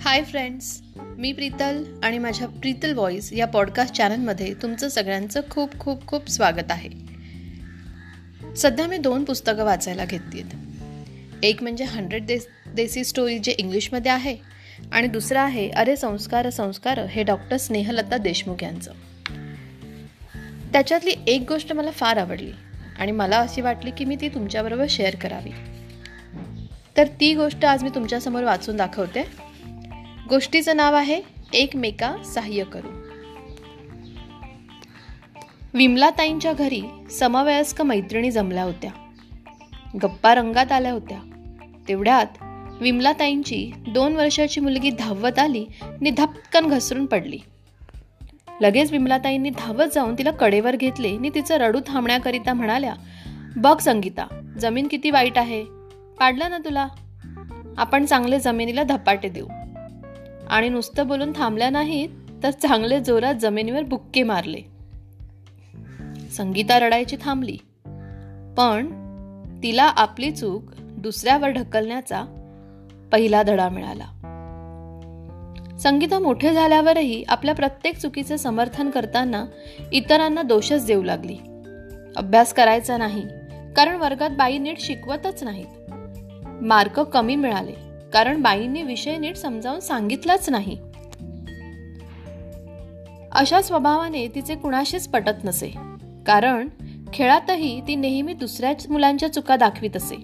Hi friends मी प्रीतल आणि माझ्या Preetal voice या पॉडकास्ट चॅनलमध्ये तुमचं सगळ्यांचं खूप खूप खूप स्वागत आहे. सध्या मी दोन पुस्तकं वाचायला घेतली एक म्हणजे हंड्रेड देस देसी स्टोरी जे इंग्लिशमध्ये आहे आणि दुसरं आहे अरे संस्कार संस्कार हे डॉक्टर स्नेहलता देशमुख यांचं. त्याच्यातली एक गोष्ट मला फार आवडली आणि मला अशी वाटली की मी ती तुमच्याबरोबर शेअर करावी. तर ती गोष्ट आज मी तुमच्यासमोर वाचून दाखवते. गोष्टीचं नाव आहे एकमेका सहाय्य करू विमलाताईंच्या घरी समवयस्क मैत्रिणी जमल्या होत्या. गप्पा रंगात आल्या होत्या. तेवढ्यात विमलाताईंची दोन वर्षाची मुलगी धावत आली आणि धपकन घसरून पडली. लगेच विमलाताईंनी धावत जाऊन तिला कडेवर घेतले आणि तिचं रडू थांबण्याकरिता म्हणाल्या बघ संगीता जमीन किती वाईट आहे. पाडलं ना तुला? आपण चांगले जमिनीला धपाटे देऊ. आणि नुसतं बोलून थांबल्या नाहीत तर चांगले जोरात जमिनीवर बुक्के मारले. संगीता रडायची थांबली. पण तिला आपली चूक दुसऱ्यावर ढकलण्याचा पहिला धडा मिळाला. संगीता मोठे झाल्यावरही आपल्या प्रत्येक चुकीचे समर्थन करताना इतरांना दोषच देऊ लागली. अभ्यास करायचा नाही कारण वर्गात बाई नीट शिकवतच नाहीत. मार्क कमी मिळाले. कारण बाईंनी विषय नीट समजावून सांगितलाच नाही. अशा स्वभावाने तिचे कुणाशीच पटत नसे. कारण खेळातही ती नेहमी दुसऱ्याच मुलांच्या चुका दाखवित असे.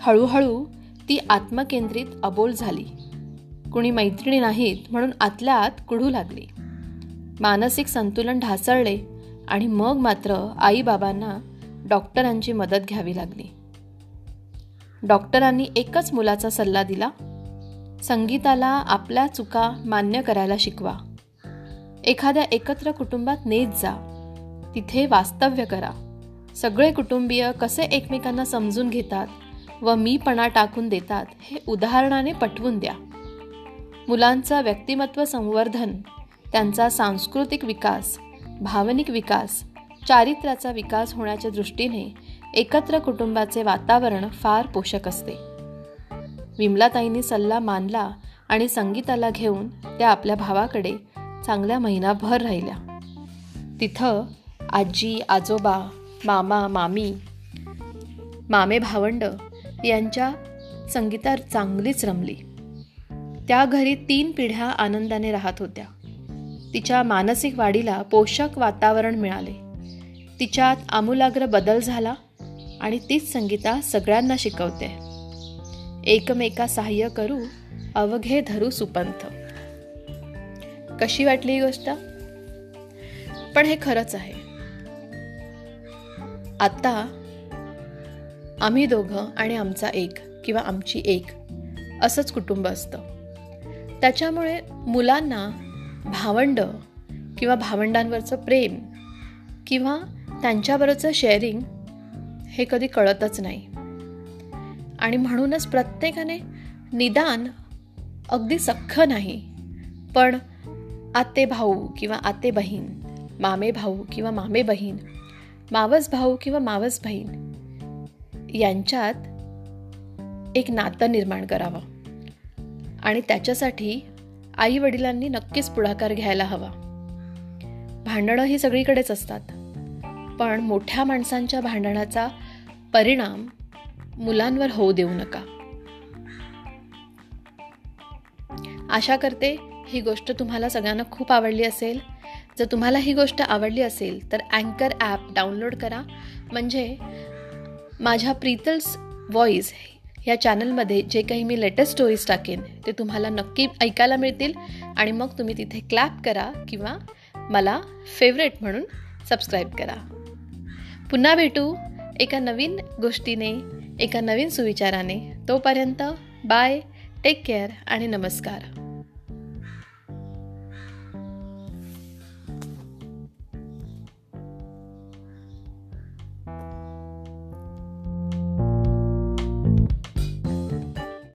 हळूहळू ती आत्मकेंद्रित अबोल झाली. कुणी मैत्रिणी नाहीत म्हणून आतल्या आत कुढू लागली. मानसिक संतुलन ढासळले आणि मग मात्र आईबाबांना डॉक्टरांची मदत घ्यावी लागली. डॉक्टरांनी एकच मुलाचा सल्ला दिला संगीताला आपल्या चुका मान्य करायला शिकवा. एखाद्या एकत्र कुटुंबात नेत जा. तिथे वास्तव्य करा. सगळे कुटुंबीय कसे एकमेकांना समजून घेतात व मीपणा टाकून देतात हे उदाहरणाने पटवून द्या. मुलांचं व्यक्तिमत्व संवर्धन त्यांचा सांस्कृतिक विकास भावनिक विकास चारित्र्याचा विकास होण्याच्या दृष्टीने एकत्र कुटुंबाचे वातावरण फार पोषक असते. विमलाताईंनी सल्ला मानला आणि संगीताला घेऊन त्या आपल्या भावाकडे चांगल्या महिनाभर राहिल्या. तिथं आजी आजोबा मामा मामी मामे भावंड यांच्या संगीता चांगलीच रमली. त्या घरी तीन पिढ्या आनंदाने राहत होत्या. तिच्या मानसिक वाढीला पोषक वातावरण मिळाले. तिच्यात आमूलाग्र बदल झाला आणि तीच संगीता सगळ्यांना शिकवते. एकमेका सहाय्य करू अवघे धरू सुपंथ. कशी वाटली ही गोष्ट? पण हे खरंच आहे. आता आम्ही दोघं आणि आमचा एक किंवा आमची एक असंच कुटुंब असतं. त्याच्यामुळे मुलांना भावंड किंवा भावंडांवरचं प्रेम किंवा त्यांच्याबरोबरचं शेअरिंग हे कधी कळतच नाही. आणि म्हणूनच प्रत्येकाने निदान अगदी सख्ख नाही पण आते भाऊ किंवा आते बहीण मामे भाऊ किंवा मामे बहीण मावस भाऊ किंवा मावस बहीण यांच्यात एक नातं निर्माण करावं. आणि त्याच्यासाठी आई वडिलांनी नक्कीच पुढाकार घ्यायला हवा. भांडणं ही सगळीकडेच असतात पण मोठ्या माणसांच्या भांडणाचा परिणाम मुलांवर होऊ देऊ नका. आशा करते ही गोष्ट तुम्हाला सगळ्यांना खूप आवडली असेल. जर तुम्हाला ही गोष्ट आवडली असेल तर अँकर ॲप डाउनलोड करा. म्हणजे माझ्या प्रीतल्स व्हॉईस या चॅनलमध्ये जे काही मी लेटेस्ट स्टोरीज टाकेन ते तुम्हाला नक्की ऐकायला मिळतील. आणि मग तुम्ही तिथे क्लॅप करा किंवा मला फेवरेट म्हणून सबस्क्राईब करा. पुन्हा भेटू. एका नवीन गोष्टीने एका नवीन सुविचाराने. तोपर्यंत बाय टेक केअर आणि नमस्कार.